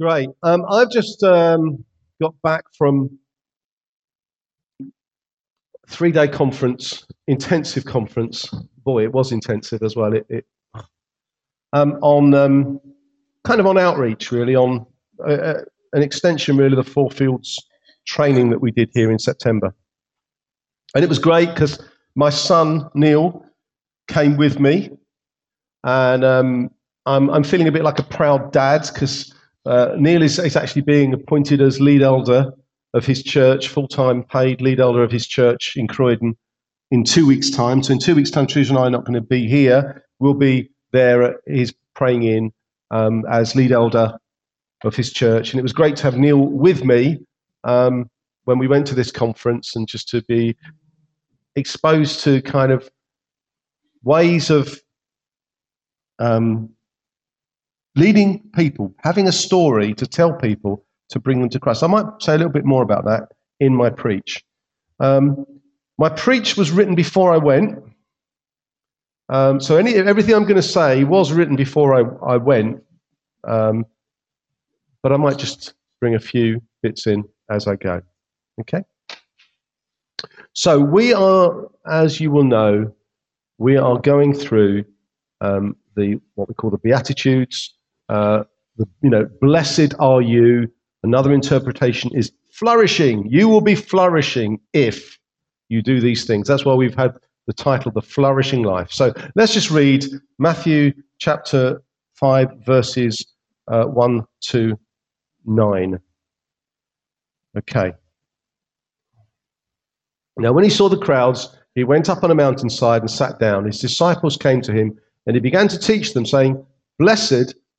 Great. Um, I've just um, got back from three day conference, intensive conference. Boy, it was intensive as well. It, it um, on um, kind of on outreach, really, on uh, uh, an extension, really, of the Four Fields training that we did here in September. And it was great because my son Neil came with me, and um, I'm, I'm feeling a bit like a proud dad because uh, Neil is, is actually being appointed as lead elder of his church, full time paid lead elder of his church in Croydon in two weeks' time. So, in two weeks' time, Teresa and I are not going to be here. We'll be there at his praying in um, as lead elder of his church. And it was great to have Neil with me um, when we went to this conference and just to be exposed to kind of ways of um, leading people, having a story to tell people to bring them to Christ. I might say a little bit more about that in my preach. Um, my preach was written before I went. Um, so any, everything I'm going to say was written before I, I went. Um, but I might just bring a few bits in as I go. Okay? So we are, as you will know, we are going through um, the what we call the Beatitudes. Uh, the, you know, blessed are you. Another interpretation is flourishing. You will be flourishing if you do these things. That's why we've had the title, The Flourishing Life. So let's just read Matthew chapter 5, verses uh, 1 to 9. Okay. Now, when he saw the crowds, he went up on a mountainside and sat down. His disciples came to him, and he began to teach them, saying, Blessed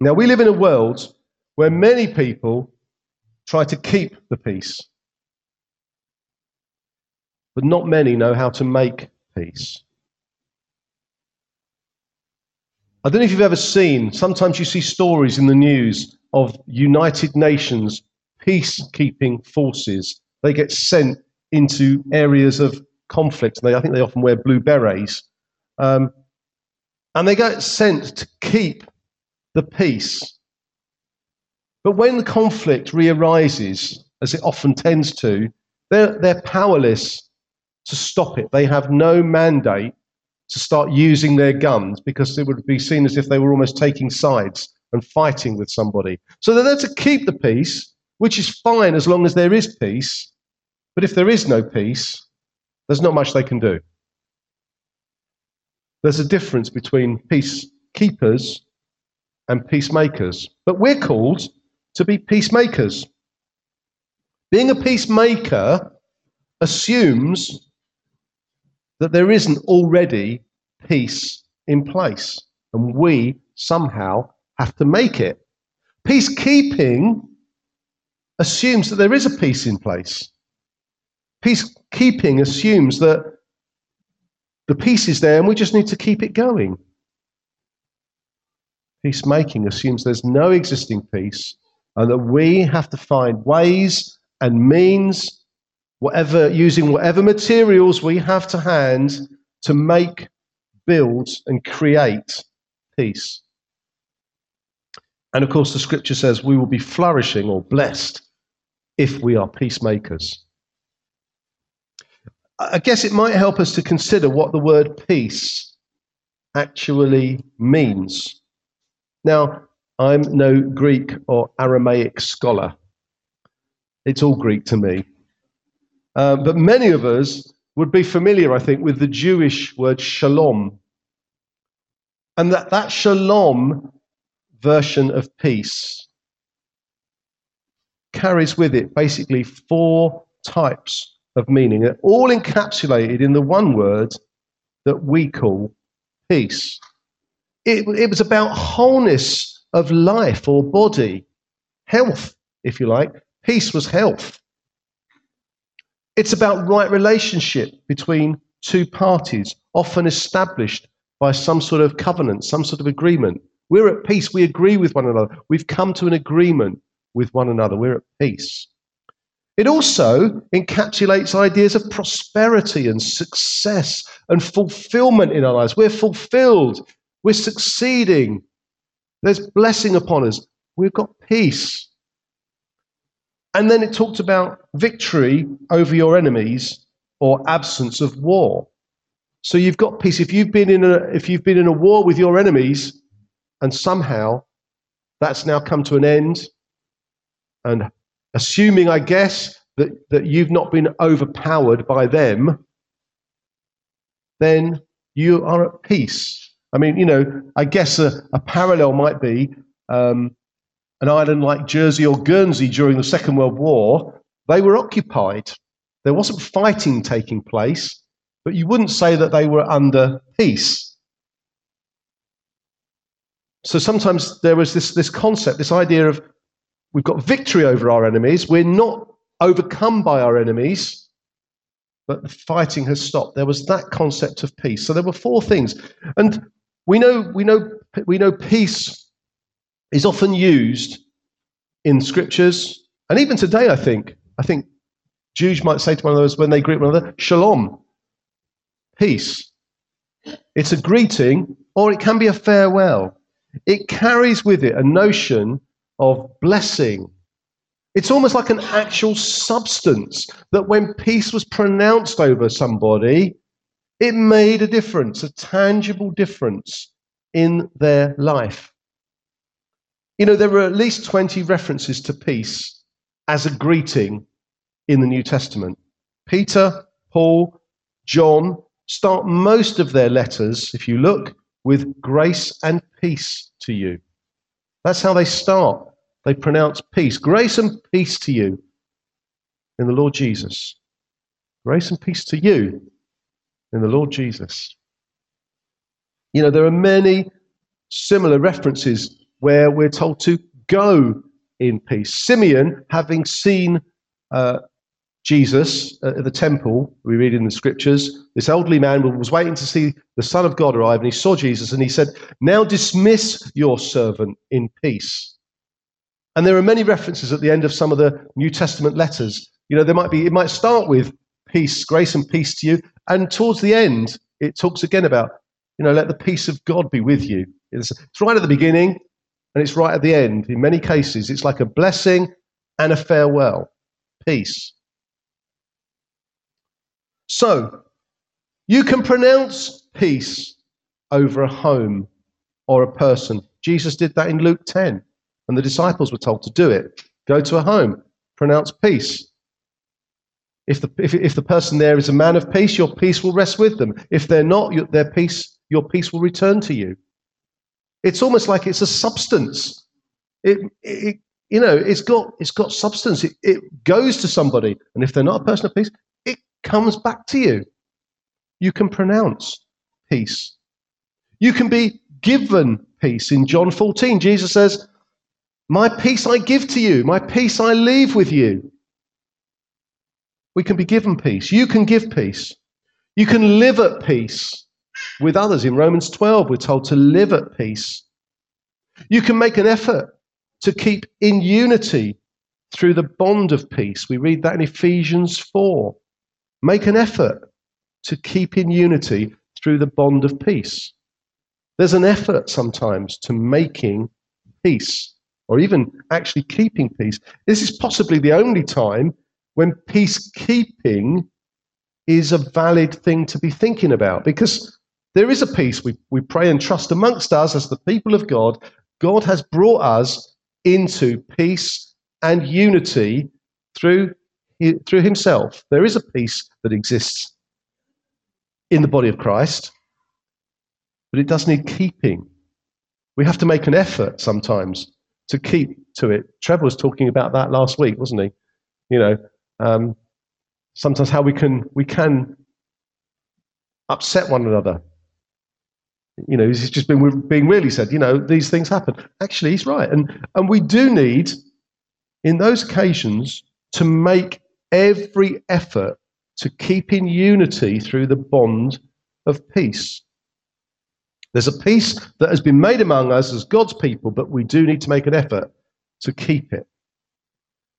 Now, we live in a world where many people try to keep the peace, but not many know how to make peace. I don't know if you've ever seen, sometimes you see stories in the news of United Nations peacekeeping forces. They get sent into areas of conflict. They, I think they often wear blue berets. Um, and they get sent to keep the peace. But when the conflict re-arises, as it often tends to, they're, they're powerless to stop it. They have no mandate to start using their guns because it would be seen as if they were almost taking sides and fighting with somebody. So they're there to keep the peace, which is fine as long as there is peace. But if there is no peace, there's not much they can do. There's a difference between peacekeepers and peacemakers. But we're called to be peacemakers. Being a peacemaker assumes that there isn't already peace in place, and we somehow have to make it. Peacekeeping assumes that there is a peace in place. Peacekeeping assumes that the peace is there and we just need to keep it going. Peacemaking assumes there's no existing peace and that we have to find ways and means, whatever, using whatever materials we have to hand to make, build, and create peace. And of course, the scripture says we will be flourishing or blessed if we are peacemakers. I guess it might help us to consider what the word peace actually means. Now, I'm no Greek or Aramaic scholar. It's all Greek to me. Uh, but many of us would be familiar, I think, with the Jewish word shalom. And that, that shalom version of peace carries with it basically four types of meaning, They're all encapsulated in the one word that we call peace. It, it was about wholeness of life or body, health if you like. Peace was health. It's about right relationship between two parties, often established by some sort of covenant, some sort of agreement. We're at peace. We agree with one another. We've come to an agreement with one another. We're at peace. It also encapsulates ideas of prosperity and success and fulfillment in our lives. We're fulfilled. We're succeeding. There's blessing upon us. We've got peace. And then it talked about victory over your enemies or absence of war. So you've got peace. If you've been in a, if you've been in a war with your enemies and somehow that's now come to an end, and assuming, I guess, that, that you've not been overpowered by them, then you are at peace. I mean, you know, I guess a, a parallel might be um, an island like Jersey or Guernsey during the Second World War. They were occupied. There wasn't fighting taking place, but you wouldn't say that they were under peace. So sometimes there was this, this concept, this idea of we've got victory over our enemies. We're not overcome by our enemies, but the fighting has stopped. There was that concept of peace. So there were four things. And we know, we know, we know peace is often used in scriptures. And even today, I think, I think Jews might say to one another when they greet one another, shalom, peace. It's a greeting, or it can be a farewell. It carries with it a notion of blessing. It's almost like an actual substance that when peace was pronounced over somebody, it made a difference, a tangible difference in their life. You know, there are at least 20 references to peace as a greeting in the New Testament. Peter, Paul, John start most of their letters, if you look, with grace and peace to you. That's how they start. They pronounce peace. Grace and peace to you in the Lord Jesus. Grace and peace to you in the Lord Jesus. You know, there are many similar references where we're told to go in peace. Simeon, having seen uh, Jesus at the temple, we read in the scriptures, this elderly man was waiting to see the Son of God arrive, and he saw Jesus, and he said, Now dismiss your servant in peace. And there are many references at the end of some of the New Testament letters. You know, there might be, it might start with peace, grace and peace to you, and towards the end, it talks again about, you know, let the peace of God be with you. It's, it's right at the beginning, and it's right at the end. In many cases, it's like a blessing and a farewell. Peace. So, you can pronounce peace over a home or a person. Jesus did that in Luke 10, and the disciples were told to do it. Go to a home, pronounce peace. If the, if, if the person there is a man of peace, your peace will rest with them. If they're not, your, their peace, your peace will return to you. It's almost like it's a substance. It, it you know, it's got it's got substance. It, it goes to somebody, and if they're not a person of peace, it comes back to you. You can pronounce peace. You can be given peace. In John 14, Jesus says, My peace I give to you, my peace I leave with you. We can be given peace. You can give peace. You can live at peace with others. In Romans 12, we're told to live at peace. You can make an effort to keep in unity through the bond of peace. We read that in Ephesians 4. Make an effort to keep in unity through the bond of peace. There's an effort sometimes to making peace or even actually keeping peace. This is possibly the only time when peacekeeping is a valid thing to be thinking about because there is a peace we, we pray and trust amongst us as the people of God. God has brought us into peace and unity through through himself, there is a peace that exists in the body of Christ, but it does need keeping. We have to make an effort sometimes to keep to it. Trevor was talking about that last week, wasn't he? You know, um, sometimes how we can we can upset one another. You know, he's just been being really said. You know, these things happen. Actually, he's right, and and we do need in those occasions to make every effort to keep in unity through the bond of peace. There's a peace that has been made among us as God's people, but we do need to make an effort to keep it.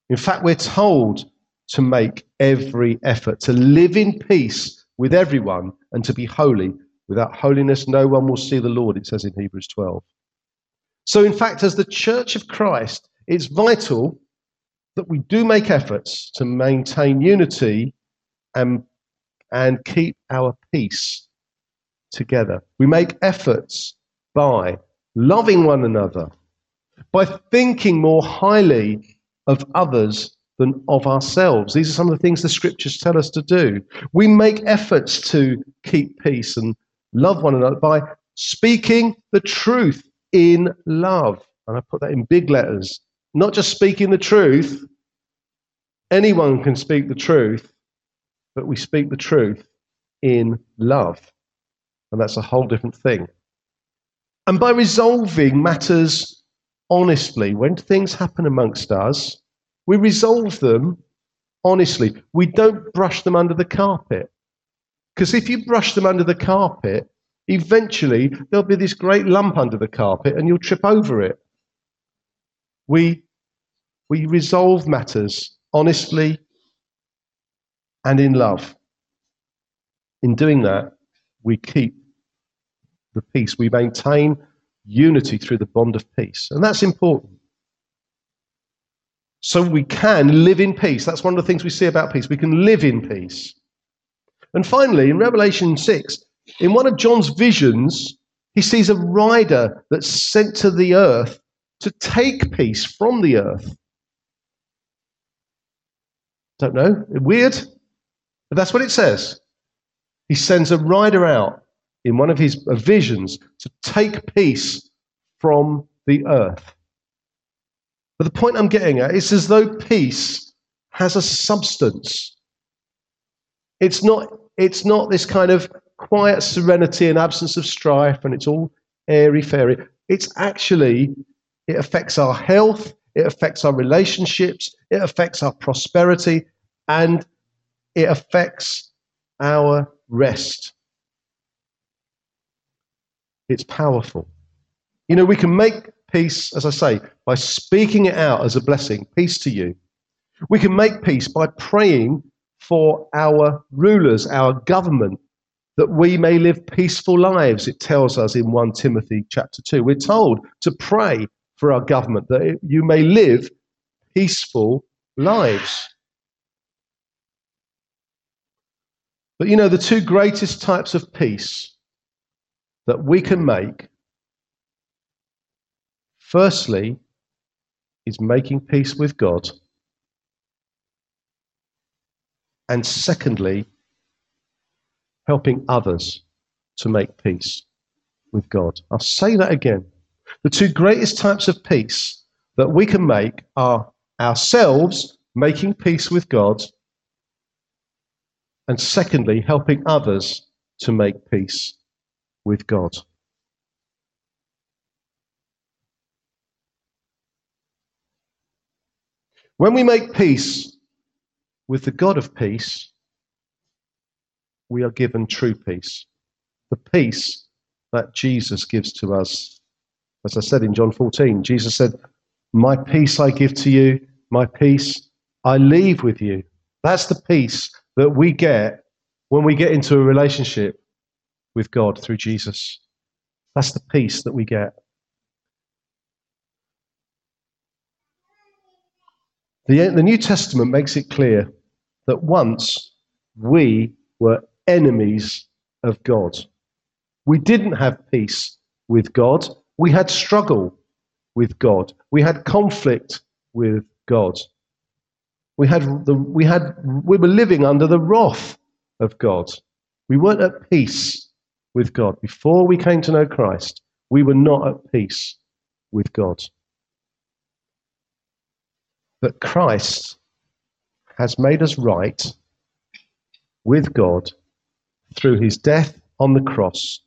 In fact, we're told to make every effort to live in peace with everyone and to be holy. Without holiness, no one will see the Lord, it says in Hebrews 12. So, in fact, as the church of Christ, it's vital that we do make efforts to maintain unity and, and keep our peace together. We make efforts by loving one another, by thinking more highly of others than of ourselves. These are some of the things the scriptures tell us to do. We make efforts to keep peace and love one another by speaking the truth in love. And I put that in big letters. Not just speaking the truth. Anyone can speak the truth, but we speak the truth in love. And that's a whole different thing. And by resolving matters honestly, when things happen amongst us, we resolve them honestly. We don't brush them under the carpet. Because if you brush them under the carpet, eventually there'll be this great lump under the carpet and you'll trip over it. We, we resolve matters honestly and in love. In doing that, we keep the peace. We maintain unity through the bond of peace. And that's important so we can live in peace. That's one of the things we see about peace. We can live in peace. And finally, in Revelation 6, in one of John's visions, he sees a rider that's sent to the earth to take peace from the earth. Don't know, weird, but that's what it says. He sends a rider out in one of his uh, visions to take peace from the earth. But the point I'm getting at is as though peace has a substance. It's not, it's not this kind of quiet serenity and absence of strife and it's all airy fairy. It's actually, it affects our health, it affects our relationships, it affects our prosperity, and it affects our rest. It's powerful. You know, we can make peace, as I say, by speaking it out as a blessing, peace to you. We can make peace by praying for our rulers, our government, that we may live peaceful lives, it tells us in 1 Timothy chapter 2. We're told to pray for our government that you may live peaceful lives. But you know, the two greatest types of peace that we can make Firstly, is making peace with God. And secondly, helping others to make peace with God. I'll say that again. The two greatest types of peace that we can make are ourselves making peace with God, and secondly, helping others to make peace with God. When we make peace with the God of peace, we are given true peace. The peace that Jesus gives to us. As I said in John 14, Jesus said, My peace I give to you, my peace I leave with you. That's the peace that we get when we get into a relationship with God through Jesus. That's the peace that we get. The, the New Testament makes it clear that once we were enemies of God. We didn't have peace with God. We had struggle with God. We had conflict with God. We had the, we had we were living under the wrath of God. We weren't at peace with God before we came to know Christ. We were not at peace with God. But Christ has made us right with God through his death on the cross,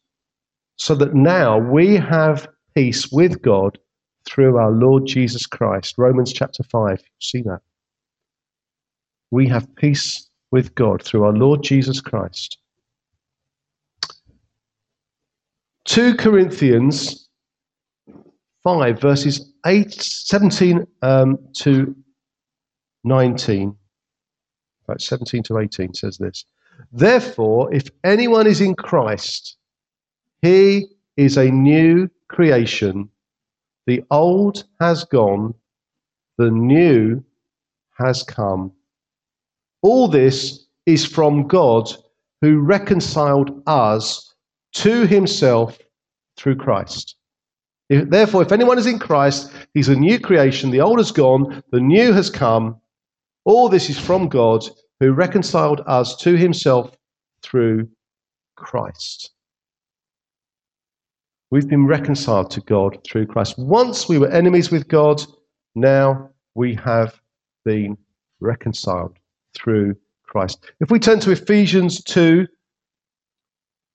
so that now we have peace with God through our Lord Jesus Christ. Romans chapter 5. See that? We have peace with God through our Lord Jesus Christ. 2 Corinthians 5, verses 8, 17 um, to 19. Right, 17 to 18 says this. Therefore, if anyone is in Christ, he is a new creation. The old has gone, the new has come. All this is from God who reconciled us to himself through Christ. Therefore, if anyone is in Christ, he's a new creation. The old has gone, the new has come. All this is from God who reconciled us to himself through Christ. We've been reconciled to God through Christ. Once we were enemies with God, now we have been reconciled through Christ. If we turn to Ephesians 2,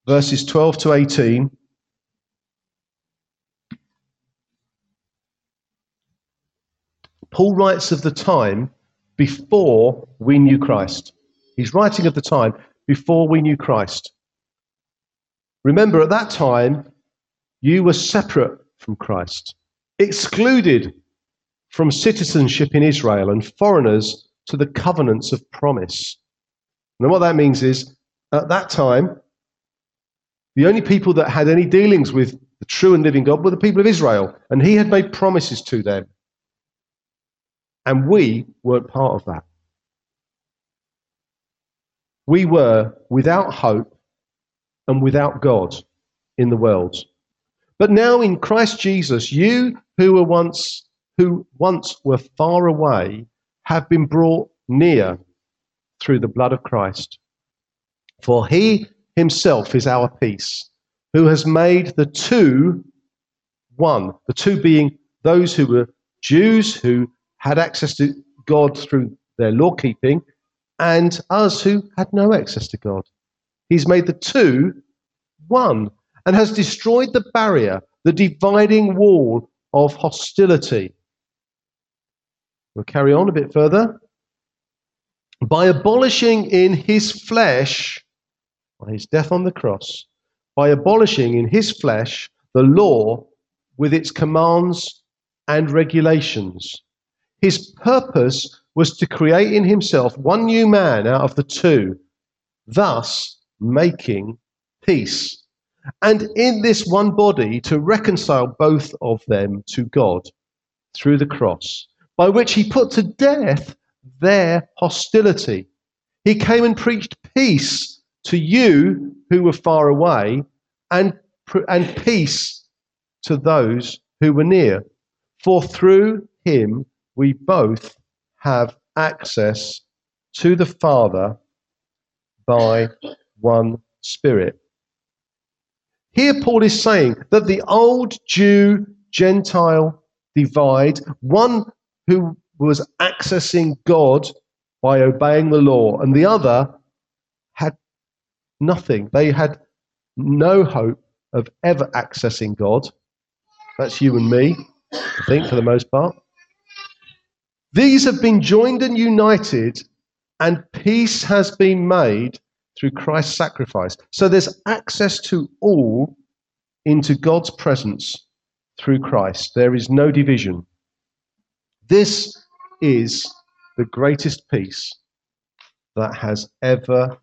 verses 12 to 18. Paul writes of the time before we knew Christ. He's writing of the time before we knew Christ. Remember, at that time, you were separate from Christ, excluded from citizenship in Israel, and foreigners to the covenants of promise. And what that means is, at that time, the only people that had any dealings with the true and living God were the people of Israel, and He had made promises to them. And we weren't part of that. We were without hope and without God in the world. But now in Christ Jesus, you who were once who once were far away have been brought near through the blood of Christ. For he himself is our peace, who has made the two one, the two being those who were Jews who had access to God through their law keeping, and us who had no access to God. He's made the two one and has destroyed the barrier, the dividing wall of hostility. We'll carry on a bit further. By abolishing in his flesh, by his death on the cross, by abolishing in his flesh the law with its commands and regulations. His purpose was to create in himself one new man out of the two, thus making peace and in this one body to reconcile both of them to God through the cross, by which he put to death their hostility. He came and preached peace to you who were far away, and, and peace to those who were near. For through him we both have access to the Father by one Spirit. Here, Paul is saying that the old Jew Gentile divide, one who was accessing God by obeying the law, and the other had nothing. They had no hope of ever accessing God. That's you and me, I think, for the most part. These have been joined and united, and peace has been made through Christ's sacrifice. So there's access to all into God's presence through Christ. There is no division. This is the greatest peace that has ever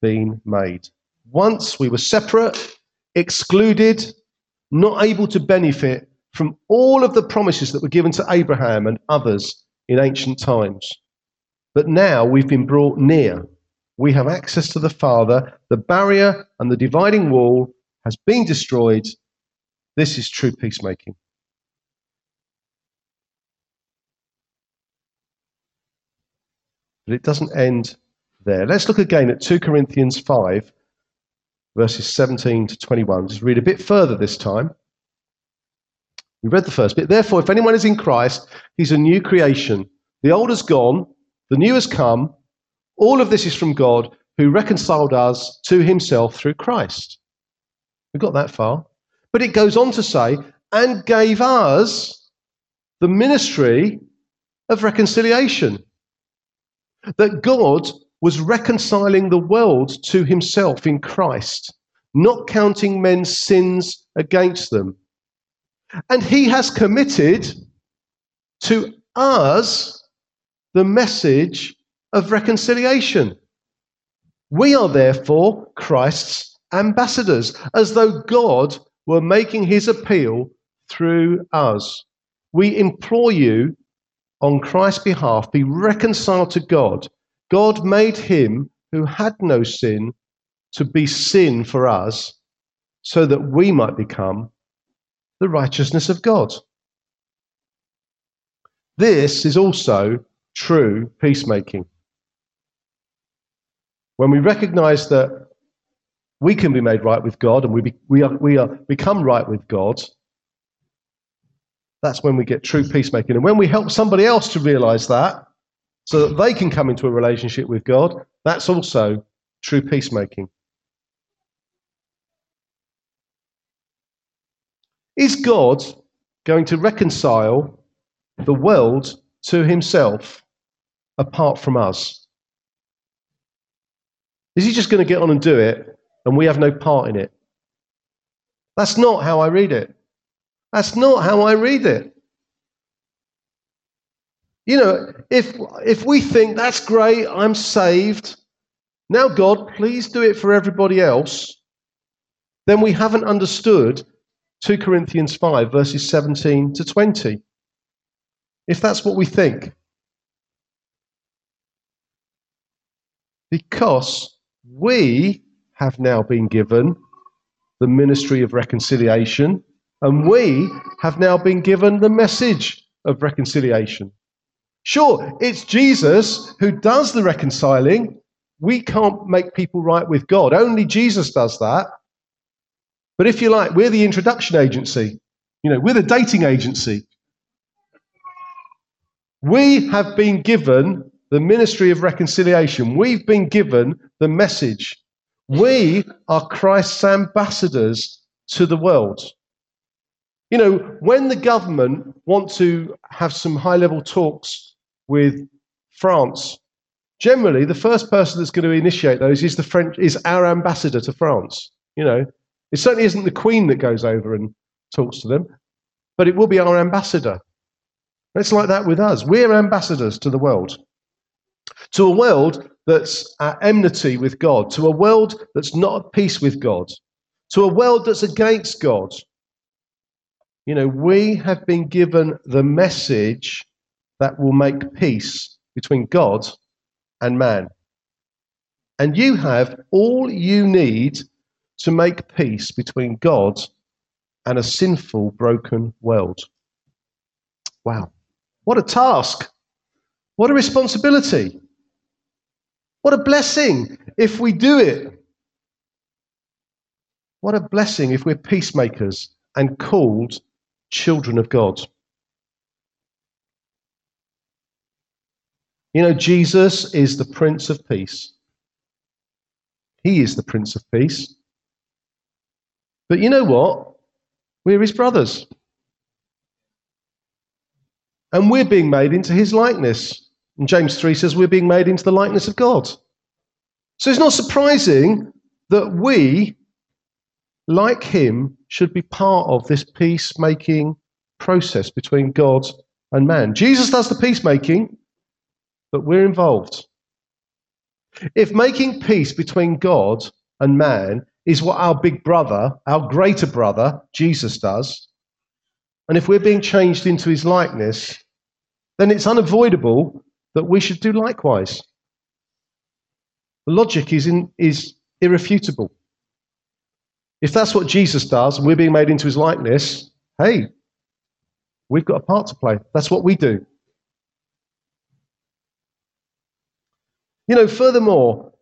been made. Once we were separate, excluded, not able to benefit from all of the promises that were given to Abraham and others in ancient times. But now we've been brought near we have access to the Father. The barrier and the dividing wall has been destroyed. This is true peacemaking. But it doesn't end there. Let's look again at 2 Corinthians 5, verses 17 to 21. Just read a bit further this time. We read the first bit. Therefore, if anyone is in Christ, he's a new creation. The old has gone, the new has come. All of this is from God who reconciled us to himself through Christ. We got that far. But it goes on to say, and gave us the ministry of reconciliation. That God was reconciling the world to himself in Christ, not counting men's sins against them. And he has committed to us the message of reconciliation. We are therefore Christ's ambassadors, as though God were making his appeal through us. We implore you on Christ's behalf, be reconciled to God. God made him who had no sin to be sin for us, so that we might become the righteousness of God. This is also true peacemaking. When we recognize that we can be made right with God and we, be, we, are, we are become right with God, that's when we get true peacemaking. And when we help somebody else to realize that, so that they can come into a relationship with God, that's also true peacemaking. Is God going to reconcile the world to himself apart from us? Is he just going to get on and do it and we have no part in it? That's not how I read it. That's not how I read it. You know, if if we think that's great, I'm saved. Now, God, please do it for everybody else. Then we haven't understood 2 Corinthians 5, verses 17 to 20. If that's what we think. Because we have now been given the ministry of reconciliation and we have now been given the message of reconciliation. Sure, it's Jesus who does the reconciling. We can't make people right with God. Only Jesus does that. But if you like, we're the introduction agency. You know, we're the dating agency. We have been given the ministry of reconciliation. We've been given the message. We are Christ's ambassadors to the world. You know, when the government want to have some high level talks with France, generally the first person that's going to initiate those is the French is our ambassador to France. You know, it certainly isn't the Queen that goes over and talks to them, but it will be our ambassador. It's like that with us. We're ambassadors to the world, to a world that's at enmity with God, to a world that's not at peace with God, to a world that's against God, you know, we have been given the message that will make peace between God and man. And you have all you need to make peace between God and a sinful, broken world. Wow. What a task. What a responsibility. What a blessing if we do it. What a blessing if we're peacemakers and called children of God. You know, Jesus is the Prince of Peace. He is the Prince of Peace. But you know what? We're his brothers. And we're being made into his likeness. And James 3 says we're being made into the likeness of God. So it's not surprising that we, like him, should be part of this peacemaking process between God and man. Jesus does the peacemaking, but we're involved. If making peace between God and man is what our big brother, our greater brother, Jesus does, and if we're being changed into his likeness, then it's unavoidable that we should do likewise. The logic is, in, is irrefutable. If that's what Jesus does and we're being made into his likeness, hey, we've got a part to play. That's what we do. You know, furthermore,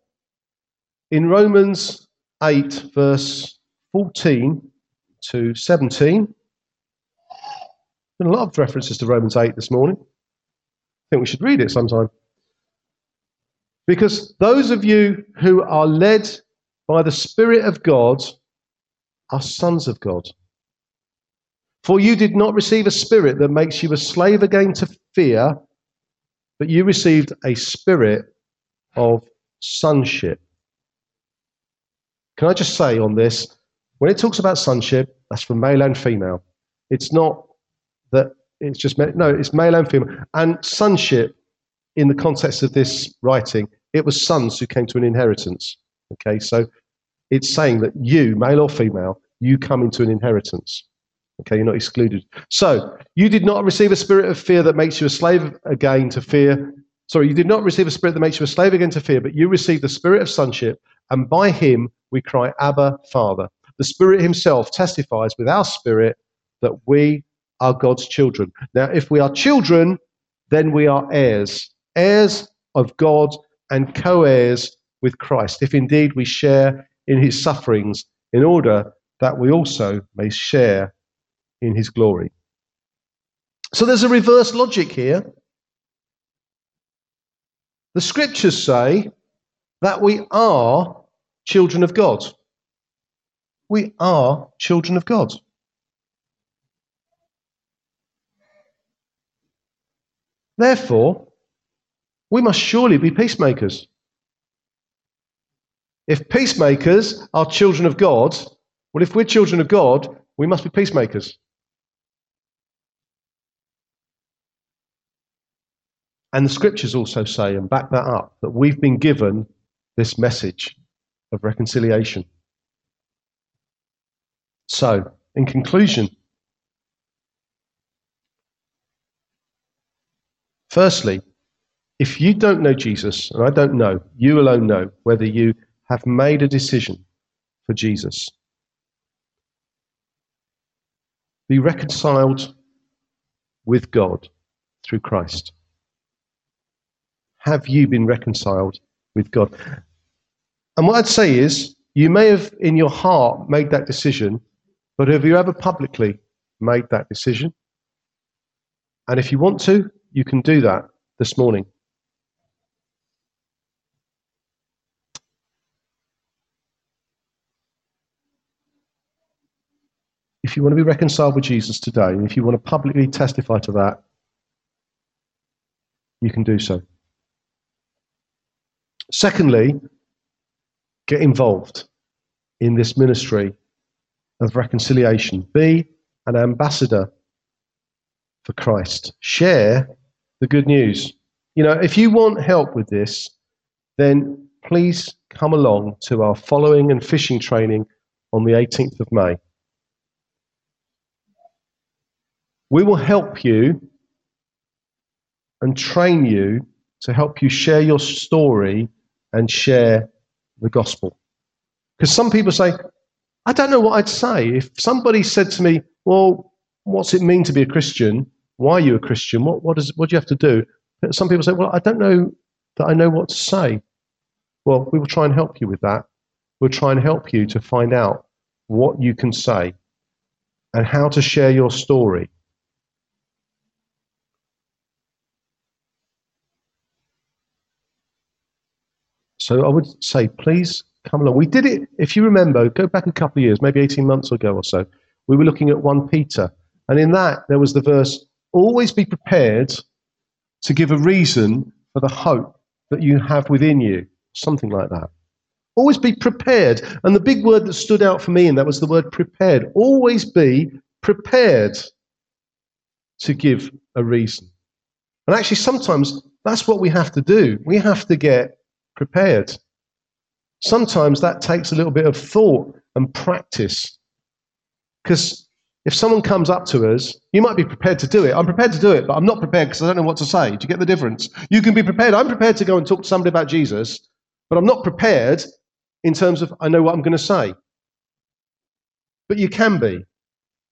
in Romans 8, verse 14 to 17, been a lot of references to Romans 8 this morning. I think we should read it sometime. Because those of you who are led by the Spirit of God are sons of God. For you did not receive a spirit that makes you a slave again to fear, but you received a spirit of sonship. Can I just say on this, when it talks about sonship, that's for male and female. It's not that it's just no, it's male and female. And sonship, in the context of this writing, it was sons who came to an inheritance. Okay, so it's saying that you, male or female, you come into an inheritance. Okay, you're not excluded. So you did not receive a spirit of fear that makes you a slave again to fear. Sorry, you did not receive a spirit that makes you a slave again to fear, but you received the spirit of sonship, and by him we cry, Abba, Father. The Spirit Himself testifies with our spirit that we are God's children. Now, if we are children, then we are heirs, heirs of God and co heirs with Christ, if indeed we share in His sufferings, in order that we also may share in His glory. So there's a reverse logic here. The scriptures say that we are children of God. We are children of God. Therefore, we must surely be peacemakers. If peacemakers are children of God, well, if we're children of God, we must be peacemakers. And the scriptures also say and back that up that we've been given this message of reconciliation. So, in conclusion, firstly, if you don't know Jesus, and I don't know, you alone know whether you have made a decision for Jesus. Be reconciled with God through Christ. Have you been reconciled with God? And what I'd say is, you may have in your heart made that decision, but have you ever publicly made that decision? And if you want to, you can do that this morning. If you want to be reconciled with Jesus today, and if you want to publicly testify to that, you can do so. Secondly, get involved in this ministry of reconciliation. Be an ambassador for Christ. Share the good news. You know, if you want help with this, then please come along to our following and fishing training on the 18th of May. We will help you and train you to help you share your story and share the gospel. Because some people say, I don't know what I'd say. If somebody said to me, Well, what's it mean to be a Christian? Why are you a Christian? What, what, does, what do you have to do? Some people say, Well, I don't know that I know what to say. Well, we will try and help you with that. We'll try and help you to find out what you can say and how to share your story. So I would say, please come along. We did it, if you remember, go back a couple of years, maybe 18 months ago or so. We were looking at 1 Peter. And in that, there was the verse, always be prepared to give a reason for the hope that you have within you. Something like that. Always be prepared. And the big word that stood out for me, and that was the word prepared. Always be prepared to give a reason. And actually, sometimes that's what we have to do. We have to get prepared. Sometimes that takes a little bit of thought and practice. Because if someone comes up to us, you might be prepared to do it. I'm prepared to do it, but I'm not prepared because I don't know what to say. Do you get the difference? You can be prepared. I'm prepared to go and talk to somebody about Jesus, but I'm not prepared in terms of I know what I'm going to say. But you can be.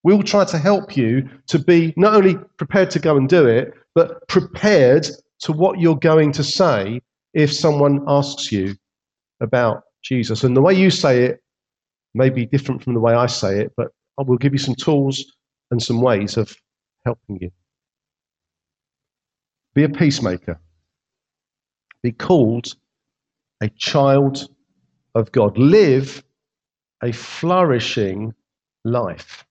We will try to help you to be not only prepared to go and do it, but prepared to what you're going to say if someone asks you about Jesus. And the way you say it may be different from the way I say it, but I will give you some tools and some ways of helping you. Be a peacemaker. Be called a child of God. Live a flourishing life.